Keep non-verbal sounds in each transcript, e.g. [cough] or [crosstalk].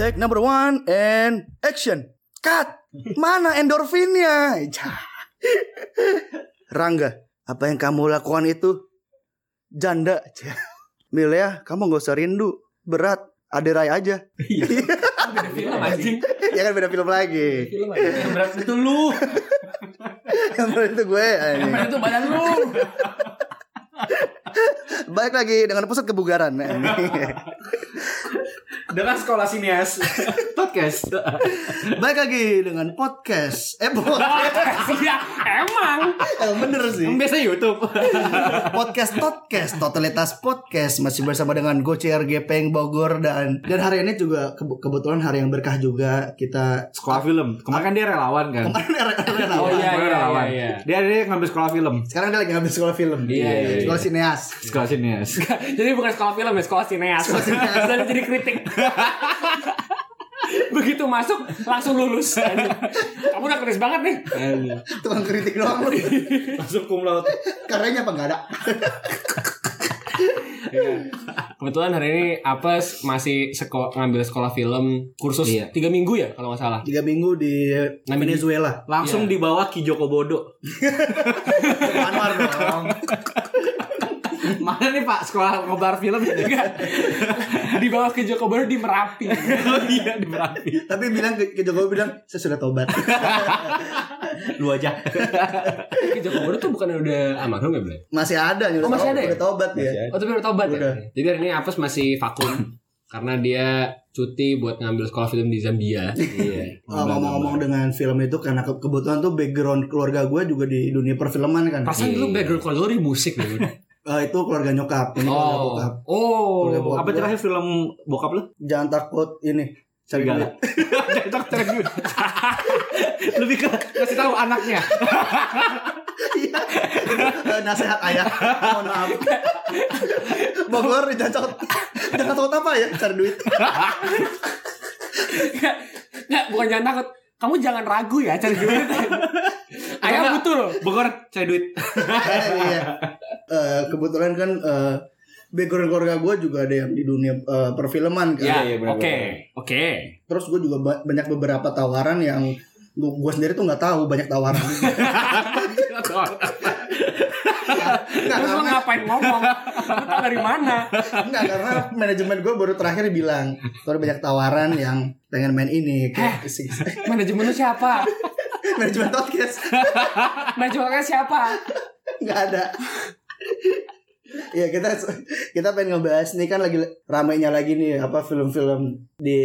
Take number one and action. Cut. Mana endorfinnya? Rangga, apa yang kamu lakukan itu janda. Cah. Mil ya, kamu gak usah rindu. Berat, aderai aja. Beda film anjing. ya kan beda film lagi. Film aja. Yang berat itu lu. Yang berat itu gue. Yang berat itu badan lu. Baik lagi dengan pusat kebugaran. [laughs] Dengan sekolah sinias podcast. Baik lagi dengan podcast. Eh, podcast. [laughs] Iya, emang. Yang bener sih. Biasa YouTube. [laughs] podcast podcast totalitas podcast masih bersama dengan Gocer Gepeng Bogor dan dan hari ini juga kebe- kebetulan hari yang berkah juga kita sekolah film. Kemarin kan dia relawan kan. kemarin era Oh relawan. iya iya relawan. iya. iya. Dia dia ngambil sekolah film. sekarang dia lagi ngambil sekolah film Iya, iya, iya. sekolah sineas Sekolah sinias. Jadi bukan sekolah film ya, sekolah sineas. Sekolah sineas. [laughs] Dan jadi kritik. [laughs] Begitu masuk langsung lulus. Kamu udah kritis banget nih. tukang kritik doang lu [laughs] Masuk cum laude. karyanya apa enggak ada Kebetulan hari ini Apes masih seko- ngambil sekolah film kursus Iya. tiga minggu ya kalau nggak salah. tiga minggu di Ngambil- Venezuela Langsung Iya. di bawah Ki Joko Bodo. Anwar dong Mana nih Pak sekolah ngobar film ya? Di bawah ke Joko Baru di Merapi. oh iya di Merapi. tapi bilang ke, ke Jokowi bilang saya sudah tobat Lu aja. Ke Joko Baru tuh bukan udah almarhum ya, Bre? masih ada Oh, masih ada ya? udah tobat ya Oh, tapi udah tobat Udah. ya? Jadi hari ini Apes masih vakum. karena dia cuti buat ngambil sekolah film di Zambia. Iya. Oh, ngomong-ngomong dengan film itu karena ke- kebetulan tuh background keluarga gue juga di dunia perfilman kan. Perasaan dulu background keluarga lu di musik nih. Eh, itu keluarga nyokap, ini keluarga Oh. bokap. Oh. Keluarga bokap. Apa terakhir film bokap lu? Jangan takut ini. Cari duit. [laughs] [laughs] Jangan cari duit. [laughs] Lebih ke kasih tahu anaknya. Iya. Nasihat ayah. Mohon maaf. Bogor jangan takut. Jangan takut apa ya? Cari duit. Nggak, bukan jangan takut. Kamu jangan ragu ya cari duit. Ayah butuh loh. Bogor cari duit. Iya. Eh, kebetulan kan eh, background keluarga gue juga ada yang di dunia eh, perfilman kan. Ya, iya, benar, oke. benar. Oke. Terus gue juga ba- banyak beberapa tawaran yang gue sendiri tuh nggak tahu banyak tawaran. Nggak, [laughs] Terus lo karena, ngapain ngomong? Tau dari mana? nggak, karena manajemen gue baru terakhir bilang tuh banyak tawaran yang pengen main ini kayak [laughs] Manajemen lu siapa? manajemen podcast [laughs] Manajemennya siapa? nggak ada. Iya kita kita pengen ngebahas nih kan lagi ramainya lagi nih apa film-film di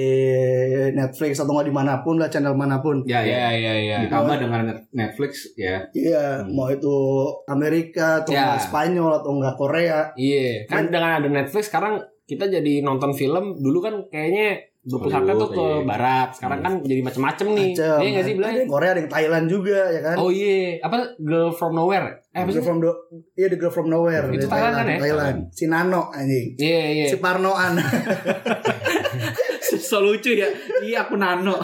Netflix atau nggak di mana pun lah channel mana pun. Ya ya. iya, iya. Ditambah dengan Netflix ya. Iya, Hmm. mau itu Amerika atau Ya. Spanyol atau nggak Korea. Iya, kan dengan ada Netflix sekarang kita jadi nonton film dulu kan kayaknya berpusatnya tuh ke iya. barat. Sekarang kan jadi macem-macem nih. Iya nggak sih Ada bilangnya? yang Korea, ada yang Thailand juga ya kan. Oh iya, apa Girl from Nowhere? Eh, Girl from the, iya the girl from nowhere. Itu Thailand kan ya? Thailand. Si Nano anjing. Iya iya. Si Parnoan. [laughs] So lucu ya. Iya aku nano.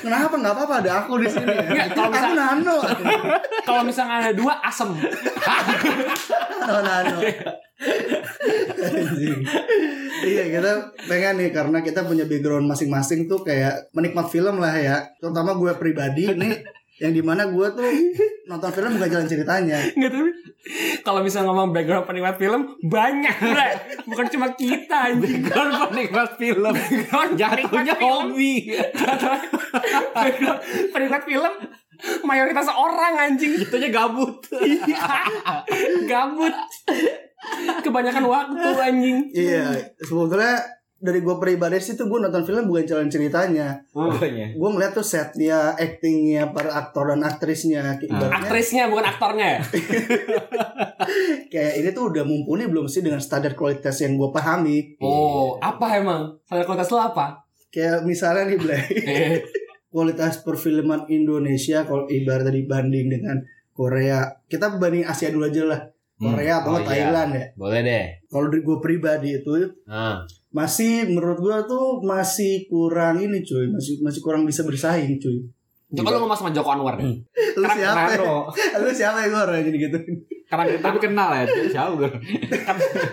Kenapa nggak apa-apa ada aku di sini. Nggak, kalau aku Nano. Kalau misalnya ada dua asem. Nano Nano. Iya kita pengen nih karena kita punya background masing-masing tuh kayak menikmat film lah ya. Terutama gue pribadi nih yang di mana gue tuh [laughs] nonton film bukan jalan ceritanya. Nggak tapi kalau misalnya ngomong background penikmat film banyak, Bre. Bukan cuma kita anjing. Kan penikmat film. Background Jatuhnya penikmat film. hobi. Background penikmat film mayoritas orang anjing. Jatuhnya gabut. Iya. Gabut. Kebanyakan waktu anjing. Iya, sebetulnya dari gue pribadi sih tuh gue nonton film bukan jalan ceritanya. Makanya. Gue melihat tuh setnya, actingnya, para aktor dan aktrisnya. Ibaratnya Aktrisnya bukan aktornya ya. [laughs] kayak ini tuh udah mumpuni belum sih dengan standar kualitas yang gue pahami. Oh, apa emang? Standar kualitas lo apa? Kayak misalnya nih Blay, Eh, [laughs] kualitas perfilman Indonesia kalau ibaratnya dibanding dengan Korea, kita banding Asia dulu aja lah. Korea atau Oh, nggak iya. Thailand ya. boleh deh. Kalau dari gue pribadi itu Nah, masih menurut gue tuh masih kurang ini cuy, masih masih kurang bisa bersaing cuy. coba lu ngomong sama Joko Anwar deh. Lu Karena siapa? ya? [laughs] Lu siapa yang gue jadi gitu? Karena Tapi [laughs] kenal ya, siapa [laughs] gue.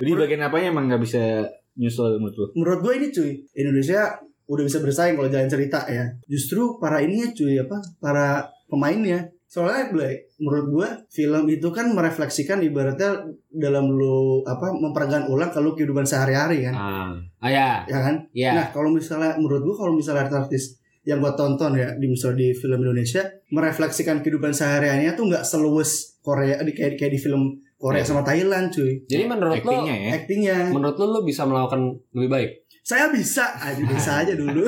Jadi bagian apanya emang nggak bisa nyusul menurut lu? menurut gue ini cuy Indonesia udah bisa bersaing kalau jalan cerita ya justru para ininya cuy apa para pemainnya soalnya Blay, menurut gue film itu kan merefleksikan ibaratnya dalam lu apa memperagakan ulang kalau kehidupan sehari-hari kan? Ah, ah ya, ya kan? Ya. nah kalau misalnya menurut gue kalau misalnya artis yang gue tonton ya di misalnya di film Indonesia merefleksikan kehidupan sehari-harinya tuh nggak seluas Korea di kayak kayak di film Korea Iya. sama Thailand cuy. Jadi menurut lo, Actingnya ya. aktingnya menurut lo lo bisa melakukan lebih baik. saya bisa. Aja bisa aja dulu.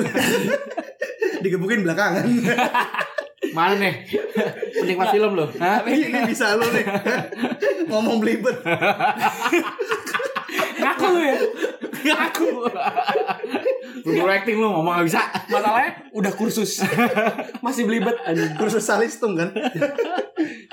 [laughs] Digebukin belakangan [laughs] Mana nih? Penikmat film lu? Hah? ini bisa lu nih ngomong belibet Ngaku lo ya. Aku. Lu acting lu ngomong gak bisa. Masalahnya udah kursus. Masih belibet kursus salistung kan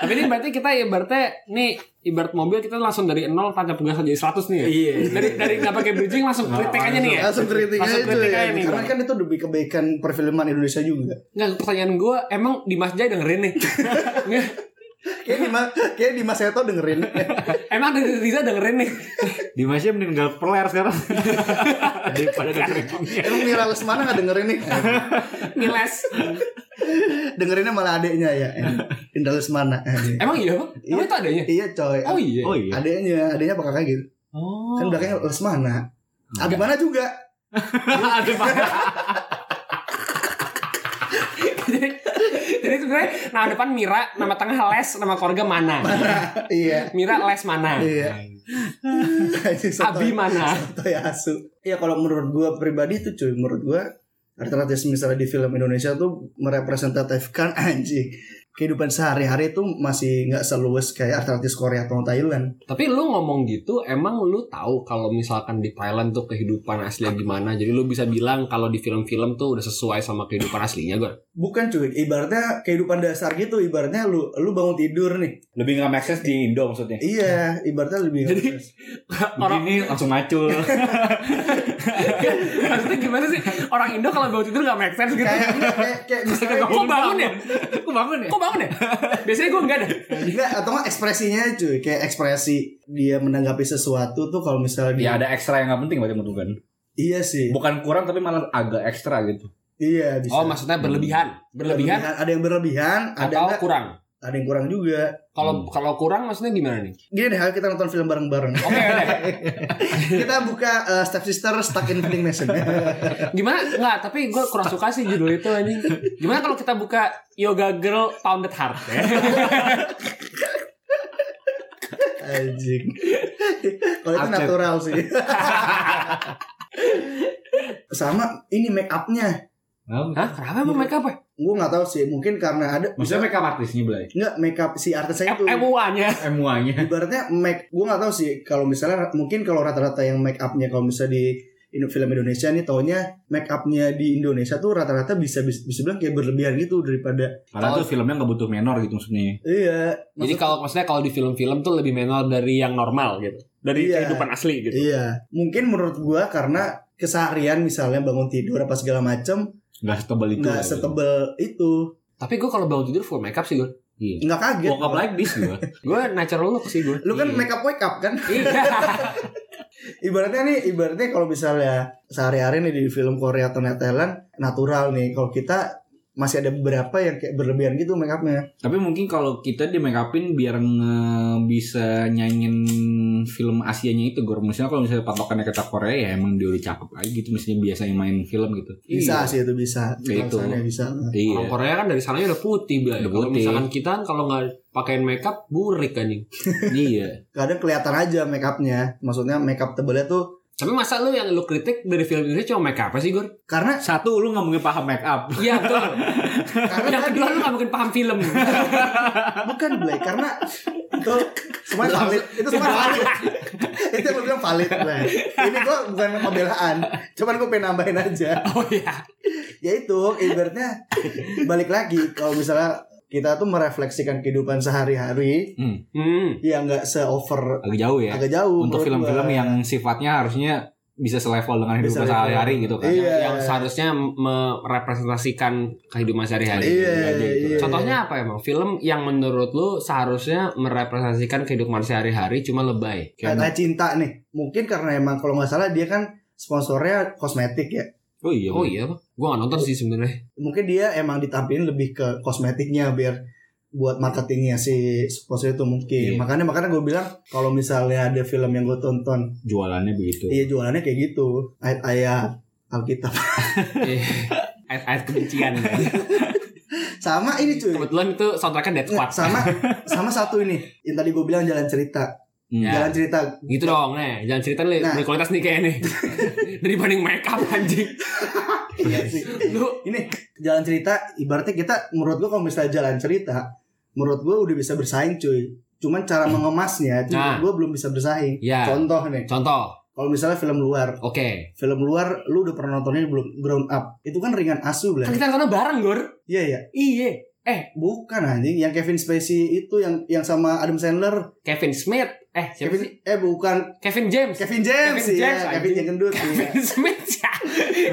Tapi ini berarti kita ibaratnya nih ibarat mobil kita langsung dari nol tancap gas jadi 100 nih ya. Iya. Dari dari nggak pakai bridging langsung kritik aja nih ya. langsung kritik aja Langsung kritik ya. aja nih, karena kan itu demi kebaikan perfilman Indonesia juga Nggak pertanyaan gue emang Dimas Jaya dengerin nih. [laughs] Kayak di Ma- kayak di Mas Eto dengerin [laughs] emang Riza dengerin nih. Dimasnya mending gal peler sekarang. [laughs] Daripada dengerin. emang Mira Lesmana nggak dengerin nih [laughs] Ngiles. dengerinnya malah adeknya ya Indra Lesmana Emang iya bang? Emang itu adanya? iya coy Oh iya. Oh iya. adeknya adeknya apa kakak gitu Oh. kan belakangnya Lesmana Abi mana juga Ada pak. Sebenarnya nama depan Mira, nama tengah Les, nama keluarga mana? iya Mira Les mana? iya. [laughs] Abi mana? Sotoy asu iya kalau menurut gua pribadi tuh cuy menurut gua artis misalnya di film Indonesia tuh merepresentatifkan [laughs] anjing kehidupan sehari-hari itu masih nggak seluas kayak artis Korea atau Thailand Tapi lu ngomong gitu, emang lu tahu kalau misalkan di Thailand tuh kehidupan aslinya gimana? Jadi lu bisa bilang kalau di film-film tuh udah sesuai sama kehidupan aslinya gue. bukan cuy ibaratnya kehidupan dasar gitu ibaratnya lu lu bangun tidur nih Lebih nggak make sense di Indo maksudnya. iya ibaratnya lebih Jadi- [laughs] Orang Begini langsung macul. [laughs] maksudnya gimana sih? Orang Indo kalau bangun tidur gak make sense gitu. kayak kayak kayak misalnya Kok bangun ya? Kok bangun ya? Bangun ya? Biasanya gue enggak deh. Enggak, atau nggak ekspresinya cuy kayak ekspresi dia menanggapi sesuatu tuh kalau misalnya dia Ya ada ekstra yang nggak penting berarti menurut kan. iya sih Bukan kurang tapi malah agak ekstra gitu. iya bisa Oh, maksudnya berlebihan. Berlebihan ada yang berlebihan ada atau nggak kurang? Ada yang kurang juga Kalau kalau kurang maksudnya gimana nih? gini deh kita nonton film bareng-bareng Oke, udah. [laughs] kita buka uh, Step Sister Stuck in Vending Machine [laughs] Gimana? Enggak, tapi gue kurang suka sih judul itu anjing. Gimana kalau kita buka Yoga Girl Pounded Heart ya? [laughs] anjing kalau itu natural sih sama ini make upnya Hah? Kenapa emang make up ya? Gue nggak tahu sih mungkin karena ada Maksudnya make up artisnya Blay? nggak make up si artisnya itu MUA-nya. MUA-nya. ibaratnya make gue nggak tahu sih kalau misalnya mungkin kalau rata-rata yang make upnya kalau misalnya di film Indonesia nih taunya make upnya di Indonesia tuh rata-rata bisa bisa, bisa bilang kayak berlebihan gitu daripada Padahal tuh filmnya nggak butuh menor gitu maksudnya. iya Jadi maksud- kalau maksudnya kalau di film-film tuh lebih menor dari yang normal gitu. Dari Iya. kehidupan asli gitu. iya mungkin menurut gue karena keseharian misalnya bangun tidur apa segala macem Nggak setebal itu. nggak gitu. setebel itu Tapi gue kalau bangun tidur full makeup sih gue. Iya. nggak kaget Woke up like this gue. [laughs] Gue natural look sih gue. lu kan Iya. make up wake up kan Iya. [laughs] ibaratnya nih ibaratnya kalau misalnya sehari-hari nih di film Korea atau Thailand natural nih kalau kita masih ada beberapa yang kayak berlebihan gitu make upnya Tapi mungkin kalau kita di make upin biar nge- bisa nyanyiin film Asianya itu gue misalnya kalau misalnya patokannya kita Korea ya emang dia udah cakep aja gitu misalnya biasanya main film gitu. bisa Iya. sih itu bisa Ya itu. Bisa Iya. Orang Korea kan dari sananya udah putih. Udah Kalau putih. misalkan kita kan kalau nggak pakein makeup burik anjing. [laughs] [laughs] iya. kadang kelihatan aja make upnya maksudnya make up tebelnya tuh Tapi masa lu yang lu kritik dari film Indonesia cuma make up apa sih, Gur? karena Satu lu nggak mungkin paham make up. Iya, betul. [laughs] karena yang kedua lu nggak mungkin paham film. [laughs] bukan Blay karena itu semua valid itu semua valid itu yang lu bilang valid Blay ini gua bukan pembelaan cuman gua pengen nambahin aja oh iya. ya itu ibaratnya balik lagi kalau misalnya kita tuh merefleksikan kehidupan sehari-hari Hmm. ya nggak se-over Agak jauh ya. agak jauh Untuk film-film gua. yang sifatnya harusnya bisa selevel dengan hidup sehari-hari gitu kan. Iya. Yang seharusnya merepresentasikan kehidupan sehari-hari. Iya, gitu. iya. Contohnya apa emang? Film yang menurut lu seharusnya merepresentasikan kehidupan sehari-hari cuma lebay. kayak cinta nih mungkin karena emang kalau nggak salah dia kan sponsornya kosmetik ya. Oh iya. Oh iya, gue gak nonton sih sebenarnya. Mungkin dia emang ditampilin lebih ke kosmetiknya biar buat marketingnya si sponsor itu mungkin. Iya. Makanya makanya gue bilang kalau misalnya ada film yang gue tonton, Jualannya begitu. iya jualannya kayak gitu, ayat-ayat Alkitab. [laughs] Ayat-ayat kebencian. [laughs] Sama ini cuy. Kebetulan itu soundtracknya Dead Squad. sama sama satu ini yang tadi gue bilang jalan cerita Hmm. Ya. jalan cerita Gitu dong, nih. Jangan cerita nih, Nah. berkualitas nih kayak nih. Dibanding make up anjing. Iya sih. Lu ini jalan cerita ibaratnya kita menurut gue kalau misalnya jalan cerita menurut gue udah bisa bersaing cuy cuman cara mengemasnya itu Nah. gue belum bisa bersaing Ya. contoh nih contoh. kalau misalnya film luar Oke. film luar lu udah pernah nontonnya belum ground up itu kan ringan asu Kan belah kita nonton bareng, Gor. iya ya Iya. Eh, bukan anjing yang Kevin Spacey itu yang yang sama Adam Sandler Kevin Smith. Eh, siapa Kevin sih? eh bukan Kevin James. Kevin James, Kevin ya James, Kevin anjing. yang gendut iya. Kevin Smith [laughs] ya.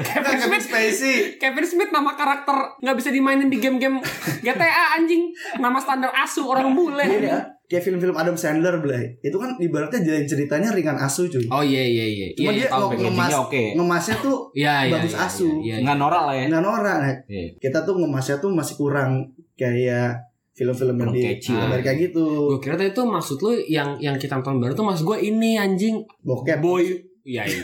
Kevin Kevin Smith Spacey Kevin Smith nama karakter nggak bisa dimainin di game-game GTA anjing. Nama standar asu orang bule. Ini ya kayak film-film Adam Sandler belai itu kan ibaratnya jalan ceritanya ringan asu cuy Oh iya iya iya. Cuma Iya, dia iya, tahu. ngemas oke. ngemasnya tuh Iya iya. bagus iya, asu. Iya, iya. Nggak norak lah ya. nggak norak nah. Iya. kita tuh ngemasnya tuh masih kurang kayak film-film yang di catchy lah. Amerika gitu Gue kira tadi tuh maksud lu yang yang kita nonton baru tuh maksud gue ini anjing bokep boy. Iya [laughs] iya.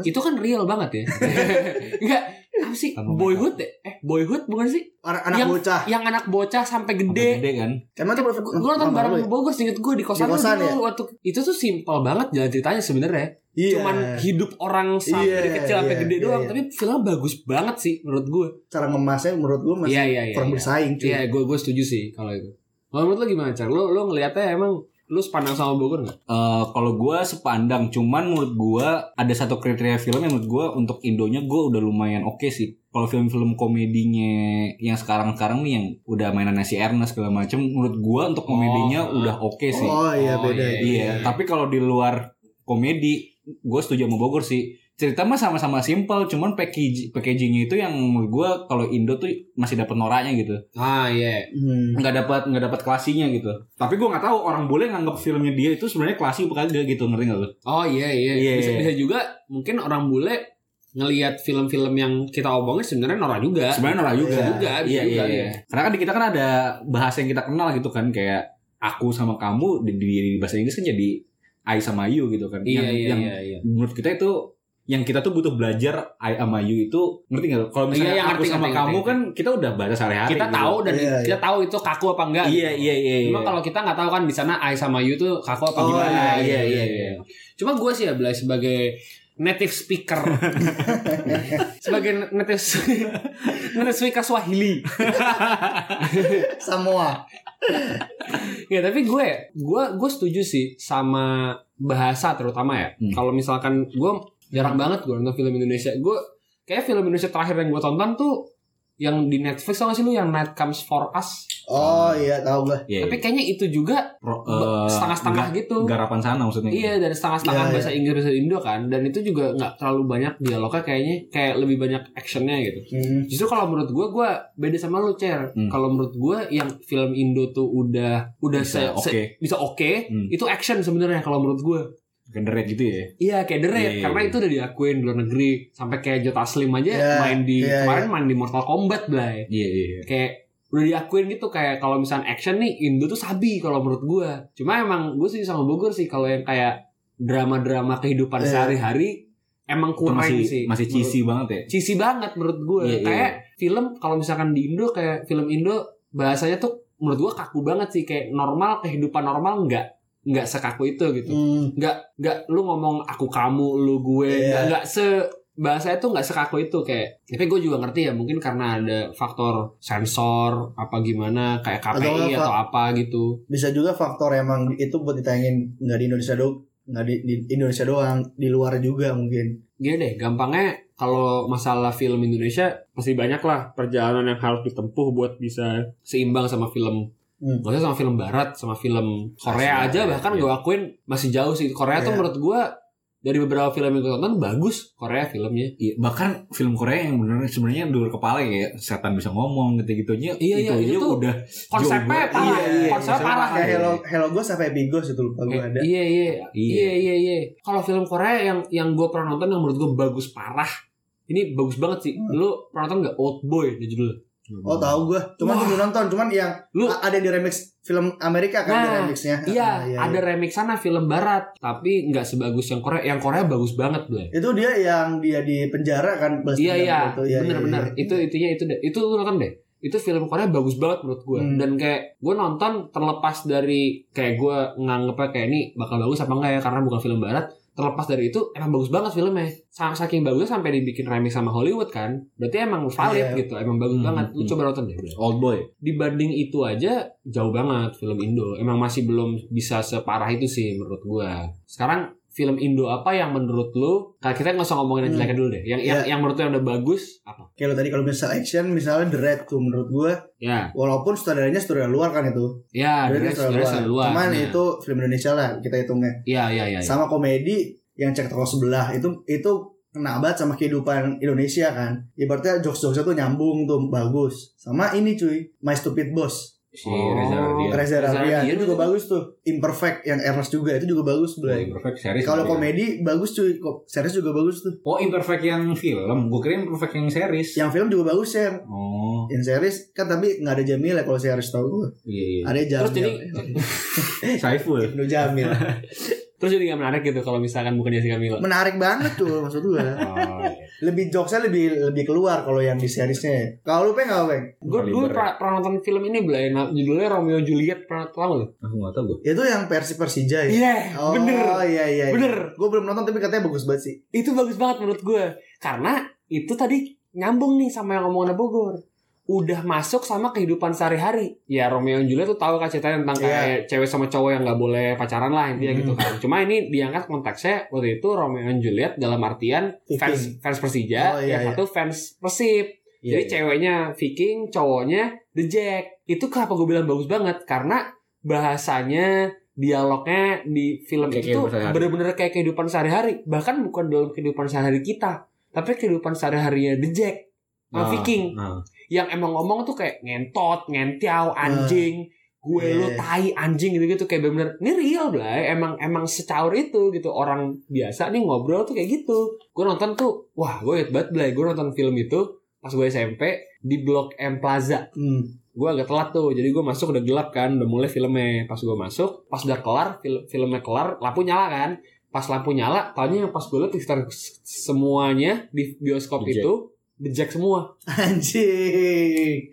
itu kan real banget ya. [laughs] Enggak apa sih boyhood ya? Eh boyhood bukan sih? anak anak Yang- bocah Yang anak bocah sampai Sampai gede. gede kan. emang tuh Gue nonton bareng Bogor inget gue di kosan, Di kosan, ya? waktu itu tuh simpel banget jalan ceritanya sebenarnya. Iya. Cuman hidup orang sampai Iya, dari kecil sampai iya, gede iya, doang, iya. tapi filmnya bagus banget sih menurut gue. cara ngemasnya menurut gue masih Iya iya iya. kurang iya. bersaing cuy Iya, gue gue setuju sih kalau itu. Kalau menurut lo gimana, Car? Lo lo ngelihatnya emang lu sepandang sama Bogor nggak? Eh, kalau gue sepandang, cuman menurut gue ada satu kriteria film yang menurut gue untuk Indonya gue udah lumayan oke sih. Kalau film-film komedinya yang sekarang-sekarang nih yang udah mainan nasi Ernest segala macem, menurut gue untuk komedinya Oh. udah oke sih. oh iya Oh, beda iya, Iya, tapi kalau di luar komedi, gue setuju sama Bogor sih. Cerita mah sama-sama simple, cuman package packagingnya itu yang menurut gue kalau Indo tuh masih dapat noraknya gitu, Ah iya. Hmm. nggak dapat nggak dapat klasinya gitu. Tapi gue nggak tahu orang boleh nganggap filmnya dia itu sebenarnya klasi apa kagak gitu, ngerti nggak lo? Oh iya iya. Iya, bisa iya. bisa juga mungkin orang bule ngelihat film-film yang kita omongin sebenarnya norak juga. Sebenarnya norak juga. Bisa juga, bisa iya, juga, iya, iya. Karena kan di kita kan ada bahasa yang kita kenal gitu kan kayak aku sama kamu di, di, di bahasa Inggris kan jadi I sama you gitu kan. Iya yang, iya yang iya iya. menurut kita itu yang kita tuh butuh belajar I sama you itu ngerti nggak? lo? Kalau misalnya Iya, yang aku ngerti, sama ngerti, kamu ngerti. kan kita udah bahasa sehari-hari. Kita gitu. tahu dan Iya, kita tahu itu kaku apa enggak. Iya iya iya. Cuma iya. kalau kita nggak tahu kan di sana I sama you tuh kaku apa Oh, gimana. iya, iya, iya. Cuma gue sih ya Blay sebagai native speaker. [laughs] Sebagai native [laughs] native speaker Swahili. Samoa. Ya tapi gue gue gue setuju sih sama bahasa terutama ya. Hmm. kalau misalkan gue jarang banget gue nonton film Indonesia. Gue kayak film Indonesia terakhir yang gue tonton tuh yang di Netflix tau gak sih lu yang Night Comes For Us oh iya tahu gue Iya, tapi iya. kayaknya itu juga eh, setengah-setengah ga- gitu Garapan sana maksudnya. Iya dari setengah-setengah Iya, bahasa Inggris dan Indo kan dan itu juga nggak terlalu banyak dialognya kayaknya kayak lebih banyak actionnya gitu. Hmm. Justru kalau menurut gue gue beda sama lu Cer. Hmm. Kalau menurut gue yang film Indo tuh udah udah Bisa se- oke. se- bisa oke Hmm. itu action sebenarnya kalau menurut gue. Kenderet gitu ya. Iya kayak The Raid Iya, iya, karena iya. itu udah diakuin di luar negeri sampai kayak Jota Slim aja Iya, main di iya, kemarin main di Mortal Kombat Blay. Iya iya. iya. Kayak udah diakuin gitu kayak kalau misalnya action nih Indo tuh sabi kalau menurut gue. Cuma emang gue sih sama Bogor sih kalau yang kayak drama-drama kehidupan Iya. sehari-hari emang kurang masih sih. masih menurut- cheesy banget ya. cheesy banget menurut gue. Iya, iya. kayak film kalau misalkan di Indo kayak film Indo bahasanya tuh menurut gue kaku banget sih kayak normal kehidupan normal nggak nggak sekaku itu gitu. Hmm. Nggak nggak lu ngomong aku kamu lu gue Iya. nggak nggak se bahasanya tuh nggak sekaku itu kayak tapi gue juga ngerti ya mungkin karena ada faktor sensor apa gimana kayak KPI Atau atau, apa- apa gitu bisa juga faktor emang itu buat ditayangin nggak di Indonesia doang nggak di, di Indonesia doang di luar juga mungkin Gini deh, gampangnya kalau masalah film Indonesia pasti banyak lah perjalanan yang harus ditempuh buat bisa seimbang sama film Hmm. Gak usah sama film barat, sama film Korea Asia, aja bahkan iya. gue akuin masih jauh sih. Korea tuh Iya. menurut gue dari beberapa film yang gue tonton bagus Korea filmnya Iya, bahkan film Korea yang bener sebenarnya di luar kepala ya setan bisa ngomong gitu-gitunya Iya, iya, itu aja itu udah konsepnya jauh parah. Iya, iya, konsepnya parah Kayak Hello Hello Ghost sampai Bigos itu lupa gue Eh, ada. Iya iya Iya. iya iya iya. Kalau film Korea yang yang gue pernah nonton yang menurut gue bagus parah. Ini bagus banget sih. Hmm. Lu pernah nonton nggak Old Boy di judul? Oh tahu gue, cuman Wah. gue belum nonton, cuman yang Lu ada di remix film Amerika kan di Nah, remixnya. iya, Ah, ada remix sana film barat, tapi nggak sebagus yang Korea. Yang Korea bagus banget, Blay. Itu dia yang dia di penjara kan Iya iya, gitu. Iya, bener-bener. iya, iya. Itu itunya itu deh. Itu lu nonton deh. Itu film Korea bagus banget menurut gue. Hmm. Dan kayak gue nonton terlepas dari kayak gue nganggepnya kayak ini bakal bagus apa enggak ya karena bukan film barat. Terlepas dari itu emang bagus banget filmnya. Sa- Saking bagusnya sampai dibikin remix sama Hollywood kan. Berarti emang valid Iya. gitu. Emang bagus Hmm, banget. Lu hmm. coba nonton deh. Bro. Old boy. Dibanding itu aja jauh banget film Indo. Emang masih belum bisa separah itu sih menurut gue. Sekarang film Indo apa yang menurut lu kalau kita nggak usah ngomongin yang Hmm. jeleknya dulu deh yang yang, Iya. yang menurut lu yang udah bagus apa lo tadi kalau misal action misalnya The Red tuh menurut gue ya walaupun sutradaranya sutradara luar kan itu. ya Sutradaranya dari sutradara sudara luar Cuman Nah. itu film Indonesia lah kita hitungnya. iya iya iya iya. Sama komedi yang cek toko sebelah itu itu kena banget sama kehidupan Indonesia kan. Ibaratnya jokes-jokesnya tuh nyambung tuh bagus. Sama ini cuy, My Stupid Boss. Si Oh. Reza Radian. Reza Radian itu juga itu- bagus tuh. Imperfect yang Ernest juga itu juga bagus, Blay. Imperfect series. Kalau ya. komedi bagus cuy, kok series juga bagus tuh. Oh Imperfect yang film, gue kira Imperfect yang series. Yang film juga bagus ya. Oh Yang series kan tapi nggak ada Jamil ya kalau series tau gue. iya iya. Ada Jamil. Terus jadi [laughs] Saiful. Ibnu Jamil. [laughs] terus jadi gak menarik gitu kalau misalkan bukan Jessica Mila Menarik banget tuh maksud gue. Oh, iya. Lebih jokesnya lebih lebih keluar kalau yang di seriesnya. ya. Kalau lu pengen nggak peng? gue dulu pernah, pernah nonton film ini Blay nah, judulnya Romeo Juliet pernah tahu lu Aku nggak tahu gue. Itu yang versi Persija ya. iya Oh bener iya iya. Bener. Gue belum nonton tapi katanya bagus banget sih. itu bagus banget menurut gue karena itu tadi nyambung nih sama yang ngomongin Bogor udah masuk sama kehidupan sehari-hari ya Romeo and Juliet tuh tahu kan ceritanya tentang Iya. kayak cewek sama cowok yang nggak boleh pacaran lah intinya Hmm. gitu kan cuma ini diangkat konteksnya waktu itu Romeo and Juliet dalam artian Viking. fans fans Persija Oh, iya, yang iya. satu fans Persib Iya, jadi iya. ceweknya Viking cowoknya The Jack itu kenapa gue bilang bagus banget karena bahasanya dialognya di film Kayak itu bener-bener kayak kehidupan sehari-hari bahkan bukan dalam kehidupan sehari-hari kita tapi kehidupan sehari-harinya The Jack sama Ah, Viking ah. Yang emang ngomong tuh kayak ngentot, ngentiau, anjing, gue Iya. lu tai anjing gitu-gitu kayak bener-bener ini real Blay emang emang secaur itu gitu orang biasa nih ngobrol tuh kayak gitu. Gue nonton tuh wah gue inget banget Blay gue nonton film itu pas gue SMP di Blok M Plaza. Hmm. gue agak telat tuh jadi gue masuk udah gelap kan udah mulai filmnya. Pas gue masuk pas udah kelar film filmnya kelar lampu nyala kan. Pas lampu nyala taunya yang pas gue liat sekitar semuanya di bioskop itu The Jack semua Anjing.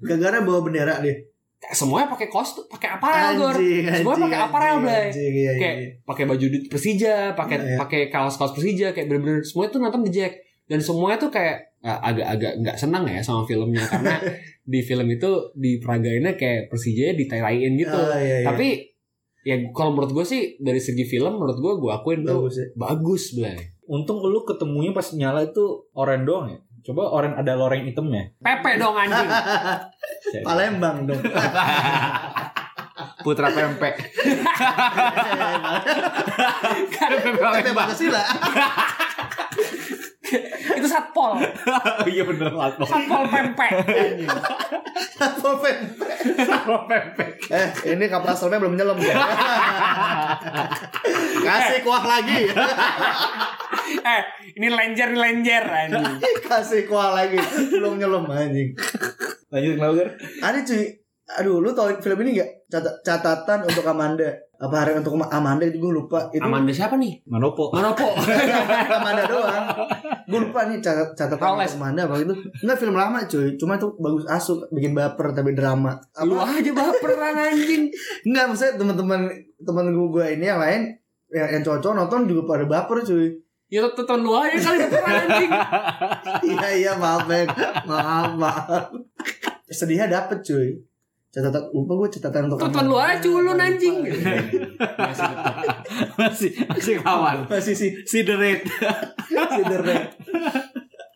Gara-gara bawa bendera deh. Kayak semuanya pakai kostum pakai aparel Gor Semua anjing, pakai aparel, Blay. iya, iya, kayak iya. pakai baju di Persija pakai Iya. pakai kaos kaos Persija kayak bener-bener semuanya tuh nonton The Jack dan semuanya tuh kayak ah, agak-agak nggak senang ya sama filmnya karena [laughs] di film itu diperagainnya kayak Persija ditailain gitu Ah, iya, iya. Tapi ya kalau menurut gue sih dari segi film menurut gue gue akuin tuh bagus ya. bagus Blay. Untung lu ketemunya pas nyala itu oren doang ya. Coba oren ada loreng hitamnya. Pepe dong anjing. Palembang dong. [laughs] Putra pempek. Pepe Pancasila. [laughs] [laughs] itu satpol. [laughs] Iya bener lah. [laughs] Satpol pempek. Satpol PP. Eh, ini kapal selamnya belum nyelam ya. Kasih kuah lagi. eh, ini lenjer lenjer anjing. Kasih kuah lagi. Belum nyelam anjing. Lanjut kenapa? Ada cuy. Aduh, lu tau film ini gak? Cata- catatan untuk Amanda. Apa hari untuk Amanda itu gue lupa. Itu Amanda siapa nih? Manopo. Manopo. [laughs] Amanda doang. Gue lupa nih catat catatan untuk Amanda apa itu. Enggak film lama cuy. Cuma itu bagus asuk, bikin baper tapi drama. Lu Apa? aja baperan [laughs] anjing. Enggak, maksudnya teman-teman teman gue ini yang lain yang, yang cowok nonton juga pada baper cuy. Ya tetep lu aja kali baperan anjing. [laughs] iya iya maaf Bang. maaf maaf. Sedihnya dapet cuy. Catatan lupa gue catatan untuk Tonton lu aja culun anjing. lupa. masih masih kawan. Masih sih Si The Red. si The Red.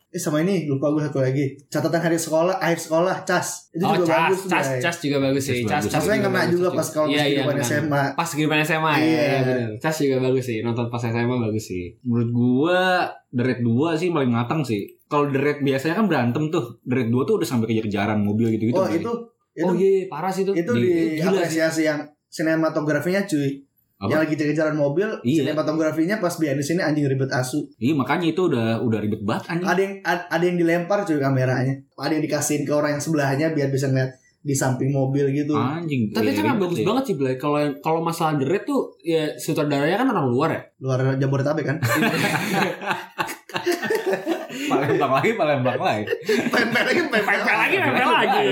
Eh sama ini lupa gue satu lagi. Catatan hari sekolah, akhir sekolah, cas. Itu oh, juga cas, bagus. cas, cas juga bagus sih. Cas Cas, bagus. cas ngena bagus juga pas kalau Iya, iya, kehidupan. SMA. Pas kehidupan SMA ya, Iya. iya benar. Cas juga bagus sih. Nonton pas SMA bagus sih. Menurut gua The Raid 2 sih paling matang sih. Kalau The Raid biasanya kan berantem tuh. The 2 tuh udah sampai kejar-kejaran mobil gitu-gitu. Oh itu itu oh iya, parah sih itu. itu Di- di gila apresiasi yang sinematografinya cuy. Apa? Yang lagi kejar-kejaran mobil, Iya. sinematografinya pas behind the scene anjing ribet asu. Iya makanya itu udah udah ribet banget anjing. Ada yang ad- ada yang dilempar cuy kameranya. Ada yang dikasihin ke orang yang sebelahnya biar bisa ngeliat di samping mobil gitu. Anjing. Tapi Iya, itu kan bagus banget sih Blay. Kalau kalau masalah The tuh ya sutradaranya kan orang luar ya. Luar Jabodetabek kan. [laughs] Palembang lagi, Palembang lagi. pempel lagi pempel lagi, pempel lagi.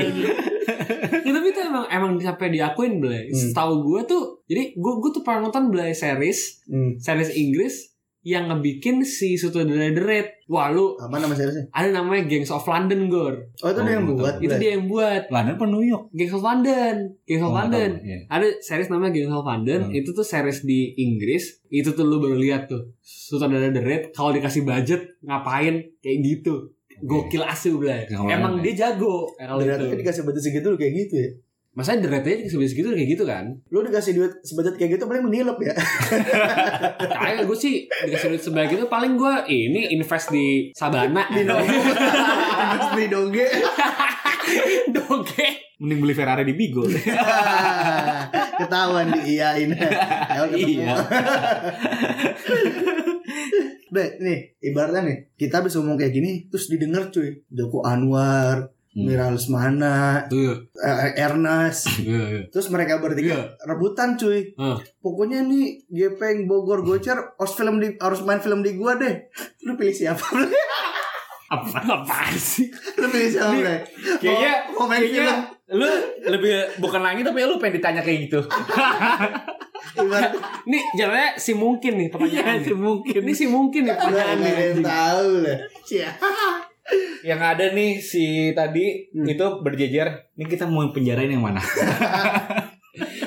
[laughs] ya, tapi itu emang emang sampai diakuin Blay. Hmm. Setahu gue tuh, jadi gue gue tuh pernah nonton Blay series, Hmm. series Inggris yang ngebikin si sutradara The Raid. Wah lu Apa nama seriesnya? ada namanya Gangs of London Gor. Oh itu Oh, dia yang betul. buat. Itu dia yang buat London apa New York? Gangs of London. Gangs of Oh, London. tahu, iya. Ada series namanya Gangs of London. Hmm. Itu tuh series di Inggris. Itu tuh lu baru lihat tuh. Sutradara The Raid kalau dikasih budget ngapain kayak gitu. Gokil asu. Gangs of Emang London, dia jago ya, kalau Ternyata itu. dikasih budget segitu lu kayak gitu ya. Masanya The budget segitu kayak gitu kan. Lu dikasih duit sebudget kayak gitu paling menilep ya. [laughs] Kayak gue sih dikasih duit sebanyak itu paling gue ini invest di Sabana. Di doge. [laughs] Di doge. [laughs] Doge. Mending beli Ferrari di Bigo. Ketahuan di. Ya, Iya. Deh, nih, ibaratnya nih, kita bisa ngomong kayak gini, terus didengar cuy. Joko Anwar, Hmm. Mira Lesmana, Tuh. eh, Ernest, Iya, iya. terus mereka bertiga rebutan cuy. Hmm. Pokoknya nih, Gepeng, Bogor, Gocer, harus film di, harus main film di gua deh. Lu pilih siapa? [laughs] Apa apaan sih? Lu pilih siapa? Bre? Kayaknya mau, mau main film. kayaknya lu lebih bukan langit tapi lu pengen ditanya kayak gitu. [laughs] Nih jalannya si mungkin nih pertanyaan. Iya sih mungkin. Ini sih mungkin nih Lu pertanyaan nggak ada yang nih. tahu lah. Siapa? Yang ada nih si tadi Hmm. itu berjejer. Ini kita mau penjarain yang mana? [laughs]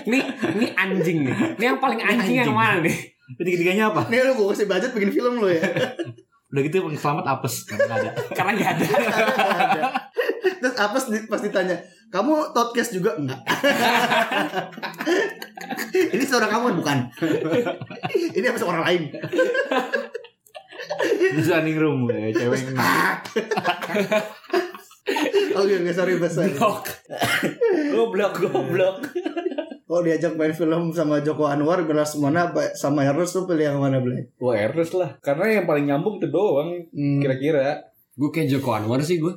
Nih, ini anjing nih. Ini yang paling anjing, yang Anjing. mana nih? Ketiga-tiganya apa? Nih lu gua kasih budget bikin film lu ya. [laughs] Udah gitu paling selamat apes kan nggak ada. Karena nggak ada. [laughs] Terus apa sih pas ditanya, kamu podcast juga enggak? Ini suara kamu bukan? Ini apa suara orang lain? Terus running room ya, cewek yang Oke, oke, sorry Bas. sorry. goblok goblok. Kalau diajak main film sama Joko Anwar, Belas mana apa sama Heros tuh pilih yang mana Blay? Wah Ernest lah, karena yang paling nyambung itu doang Hmm, kira-kira. Gue kayak Joko Anwar sih gue.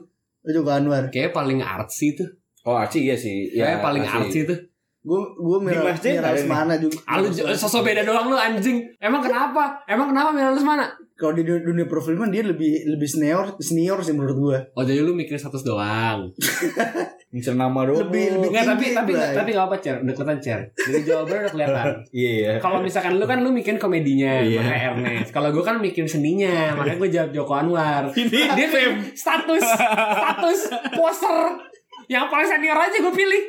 Joko Anwar. Kayak paling artsy tuh. Oh Archie iya sih. Kayak paling artsy tuh. Gue gue Mira Mira mana juga. Lu j- sosok beda doang lu anjing. Emang kenapa? Emang kenapa Mira mana? Kalau di dunia, dunia perfilman dia lebih lebih senior senior sih menurut gue. Oh jadi lu mikir status doang. [laughs] Ngincer nama doang. Lebih- lebih- Enggak tapi Tinggi, tapi tapi enggak apa cer, deketan cer. Dari jawabannya udah [laughs] kelihatan. Iya iya. Kalau misalkan lu kan lu mikirin komedinya, Iya. makanya Ernest. Kalau gue kan mikirin seninya, makanya gue jawab Joko Anwar. dia kayak status, status, poster. Yang paling senior aja gue pilih.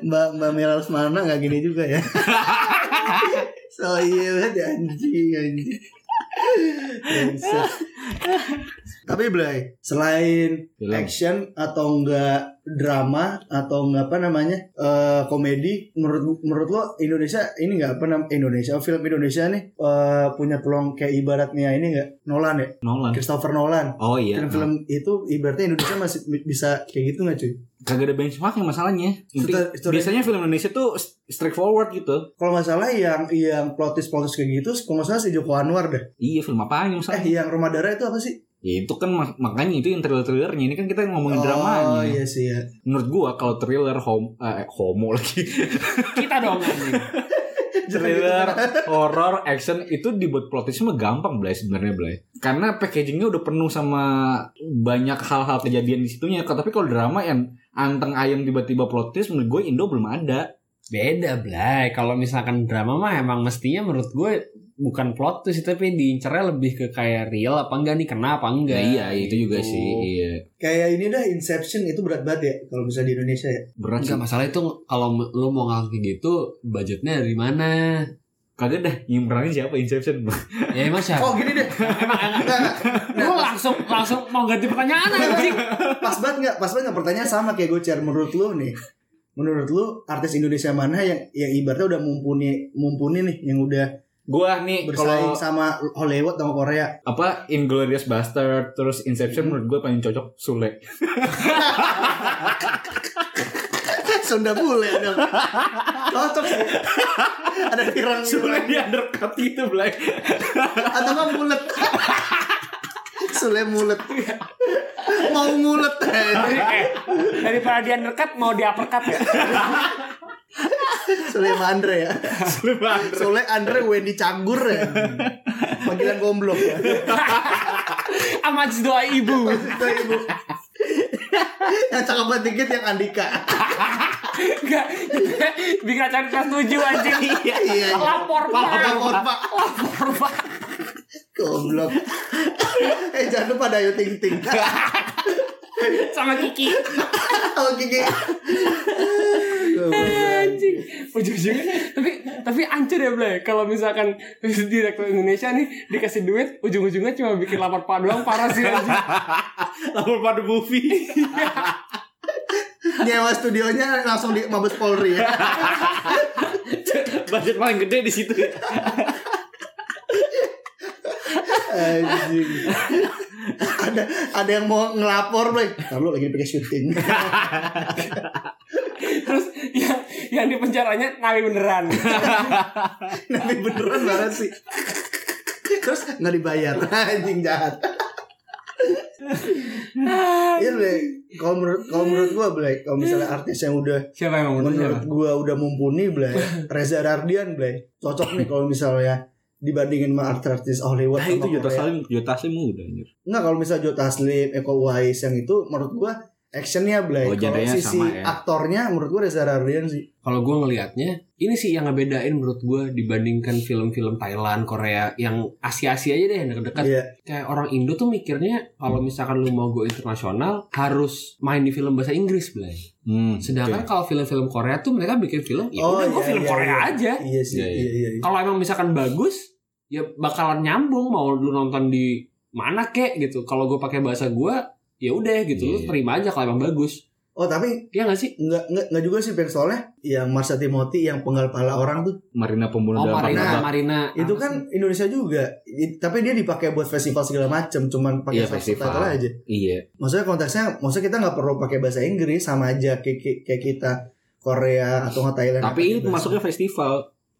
Mbak Mbak Mira mana nggak gini juga ya. so iya banget ya, anjing anjing. Tapi Blay, selain Film. action atau enggak drama atau enggak apa namanya eh komedi, menurut menurut lo Indonesia ini enggak apa namanya Indonesia film Indonesia nih eh, punya peluang kayak ibaratnya ini enggak Nolan ya, Nolan. Christopher Nolan. Oh iya. Film-film itu ibaratnya Indonesia masih bisa kayak gitu nggak cuy? Kagak ada benchmarknya masalahnya. Inti- Story- story- biasanya film Indonesia tuh straightforward gitu. Kalau nggak salah yang yang plotis plotis kayak gitu, kalau nggak salah si Joko Anwar deh. Iya film apaan yang masalah? Eh yang Rumah Darah itu apa sih? Ya itu kan mak- makanya itu yang thriller-thrillernya. Ini kan kita ngomongin Oh dramanya. iya sih ya. Menurut gua kalau thriller hom eh, homo lagi. Kita dong anjing. [laughs] [laughs] thriller, [laughs] horror, action itu dibuat plot mah gampang Blay sebenarnya Blay. Karena packagingnya udah penuh sama banyak hal-hal kejadian di situnya. Tapi kalau drama yang anteng ayam tiba-tiba plot twist menurut gue Indo belum ada. Beda, Blay. Kalau misalkan drama mah emang mestinya menurut gue bukan plot twist tapi diincernya lebih ke kayak real apa enggak nih kena apa enggak. Ya, iya itu juga Gitu. sih. Iya. Kayak ini dah Inception itu berat banget ya kalau bisa di Indonesia ya. Berat sih. Enggak masalah itu kalau lu mau kayak gitu budgetnya dari mana? Kagak dah yang siapa Inception Ya emang siapa? Oh gini deh. emang Enggak, Nah, pas, langsung langsung mau ganti pertanyaan anjing. [laughs] Pas banget nggak? Pas banget nggak pertanyaan sama kayak gue Cer. Menurut lu nih, menurut lu artis Indonesia mana yang yang ibaratnya udah mumpuni mumpuni nih, yang udah Gua nih bersaing kalau sama Hollywood sama Korea? apa Inglorious Bastard terus Inception menurut gue paling cocok Sule. [laughs] Sunda bule dong. Cocok sih. Ada pirang Sule di undercut gitu, Blay. atau nggak mulet. Sule mulet. Mau mulet. eh, daripada dia dekat mau di uppercut ya. Sule sama Andre ya. Sule banget. Sule Andre Wendy Canggur ya. Panggilan goblok ya. Sama doa ibu. Itu ibu. yang cakep banget dikit yang Andika. Enggak. Bikin acara kelas 7 anjing. Iya, iya. Lapor pak. Lapor pak. Lapor pak. Goblok. Eh jangan lupa ada Ayu Ting Ting. [laughs] Sama Kiki. Oh Gigi. Anjing. Ujung-ujungnya. Tapi tapi ancur ya Blay. Kalau misalkan [laughs] direktur Indonesia nih dikasih duit, ujung-ujungnya cuma bikin lapor pak doang parah sih anjing. [laughs] Lapor pada movie. Nyewa studionya langsung di Mabes Polri ya. Budget paling gede di situ. ya. Anjing. ada ada yang mau ngelapor, Bro. Kalau lagi pakai syuting. Terus yang yang di penjaranya nabi beneran. [laughs] Tapi beneran banget sih. Terus nggak dibayar. Anjing jahat. Iya, Blay. Kalau menurut kalau menurut gua, Blay, kalau misalnya artis yang udah Siapa yang mau menurut gua udah mumpuni, Blay. Reza Rardian, Blay. Cocok nih kalau misalnya dibandingin sama artis-artis Hollywood Nah itu Jota. Salim, Jota Salim muda anjir. Enggak kalau misalnya Joe Taslim, Eko Uwais yang itu menurut gua actionnya Blay. Oh, kalau sisi sama ya. aktornya menurut gua Reza Rardian sih. Kalau gue ngelihatnya, ini sih yang ngebedain menurut gue dibandingkan film-film Thailand, Korea, yang Asia-Asia aja deh yang dekat-dekat. Iya. Kayak orang Indo tuh mikirnya kalau misalkan lu mau go internasional harus main di film bahasa Inggris, Blay. Hmm, Sedangkan kalau film-film Korea tuh mereka bikin film, ya Oh, udah gue iya, film iya, Korea iya. aja. Iya sih. Iya, Iya iya. iya. iya. Kalau emang misalkan bagus, ya bakalan nyambung mau lu nonton di mana kek gitu. Kalau gue pakai bahasa gue, ya udah gitu, lu Iya. terima aja kalau emang bagus. Oh tapi Iya gak sih? nggak nggak nggak juga sih Bang soalnya yang Marsha Timothy yang penggal pala orang tuh Marina pembunuh Oh dalam Marina. Marina. itu kan sih? Indonesia juga tapi dia dipakai buat festival segala macem cuman pakai Iya, subtitle festival. aja Iya. maksudnya konteksnya maksudnya kita nggak perlu pakai bahasa Inggris sama aja kayak kayak, kita Korea atau nggak Thailand Tapi bahasa. masuknya festival.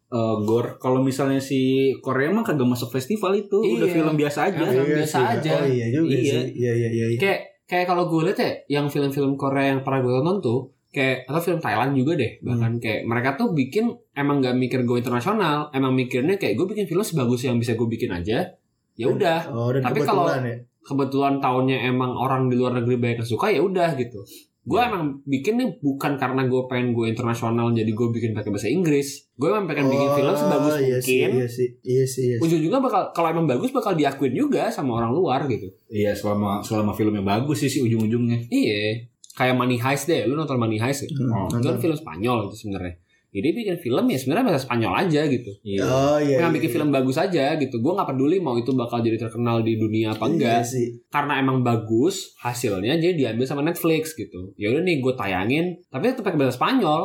Eh, Gor, kalau misalnya si Korea mah kagak masuk festival itu, udah Iya. film biasa aja. Film Iya biasa sih. aja. oh iya juga Iya. sih iya iya iya, iya. kayak kayak kalau gue lihat ya yang film-film Korea yang pernah gue tonton tuh kayak atau film Thailand juga deh bahkan kayak mereka tuh bikin emang gak mikir gue internasional emang mikirnya kayak gue bikin film sebagus yang bisa gue bikin aja ya udah oh Tapi kebetulan kalau- ya kebetulan tahunnya emang orang di luar negeri banyak yang suka ya udah gitu gue emang bikin nih bukan karena gue pengen gue internasional jadi gue bikin pakai bahasa Inggris. Gue emang pengen bikin film sebagus iya sih, mungkin. iya sih iya sih iya sih. ujung-ujungnya bakal kalau emang bagus bakal diakuin juga sama orang luar gitu. Iya, selama selama filmnya bagus sih sih ujung-ujungnya. iya. Kayak Money Heist deh. Lu nonton Money Heist ya? Hmm, itu kan film Spanyol itu sebenarnya jadi bikin film ya sebenarnya bahasa Spanyol aja gitu Iya. oh iya iya, bikin iya. film bagus aja gitu gue nggak peduli mau itu bakal jadi terkenal di dunia apa enggak Iya sih karena emang bagus hasilnya jadi diambil sama Netflix gitu ya udah nih gue tayangin tapi tetap pakai bahasa Spanyol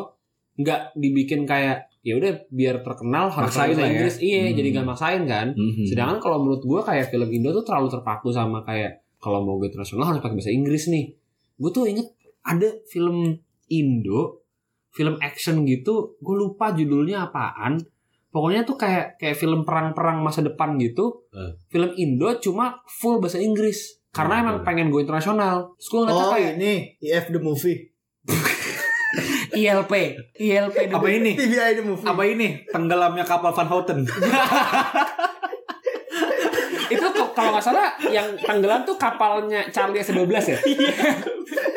nggak dibikin kayak ya udah biar terkenal harus Maksain bahasa ya. Inggris iya Hmm. jadi gak maksain kan Mhm. sedangkan kalau menurut gue kayak film Indo tuh terlalu terpaku sama kayak kalau mau gue internasional harus pakai bahasa Inggris nih gue tuh inget ada film Indo film action gitu gue lupa judulnya apaan pokoknya tuh kayak kayak film perang-perang masa depan gitu Eh. film Indo cuma full bahasa Inggris karena Hmm. emang pengen gue internasional terus gue ngeliatnya oh kayak ini IF the movie [laughs] ILP ILP Apa ini? TBI the movie Apa ini? Tenggelamnya kapal Van Houten. [laughs] itu kalau nggak salah yang tenggelam tuh kapalnya Charlie S12 ya [laughs]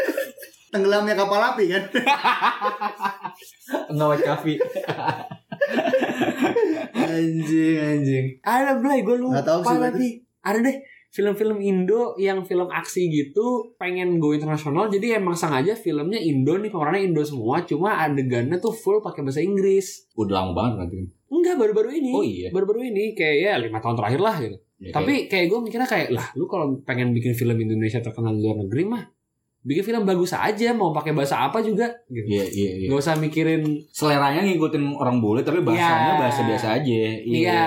tenggelamnya kapal api kan? [laughs] Ngawet kafe. [laughs] anjing anjing. Ada Blay gue lupa Nggak tahu sih, tapi ada deh film-film Indo yang film aksi gitu pengen go internasional jadi emang sengaja filmnya Indo nih pemerannya Indo semua cuma adegannya tuh full pakai bahasa Inggris. Udah lama banget nanti. enggak baru-baru ini. Oh iya. baru-baru ini kayak ya lima tahun terakhir lah gitu. Ya, Tapi kayak gue mikirnya kayak lah lu kalau pengen bikin film Indonesia terkenal di luar negeri mah bikin film bagus aja mau pakai bahasa apa juga gitu. Iya iya iya. Gak usah mikirin Seleranya ngikutin orang bule tapi Iya. bahasanya bahasa biasa aja. Iya, Iya.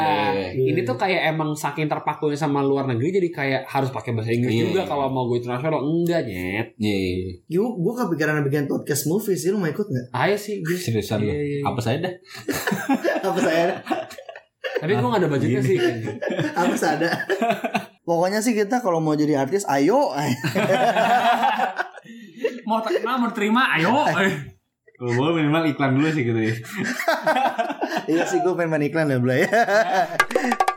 ini tuh kayak emang saking terpakunya sama luar negeri jadi kayak harus pakai bahasa Inggris Iya, juga kalau mau gue internasional enggak nyet. Iya. iya. Gue kepikiran bikin podcast movie sih lu mau ikut nggak? Ayo sih gue. Seriusan lu. Iya. Apa saya dah? [laughs] Apa saya? Tapi gue gak ada budgetnya sih. [laughs] Apa ada? [laughs] Pokoknya sih kita kalau mau jadi artis, ayo. Mau terkenal mau terima ayo. [laughs] Kalau boleh minimal iklan dulu sih gitu ya. [laughs] iya sih gue pengen main iklan ya, Blay. [laughs]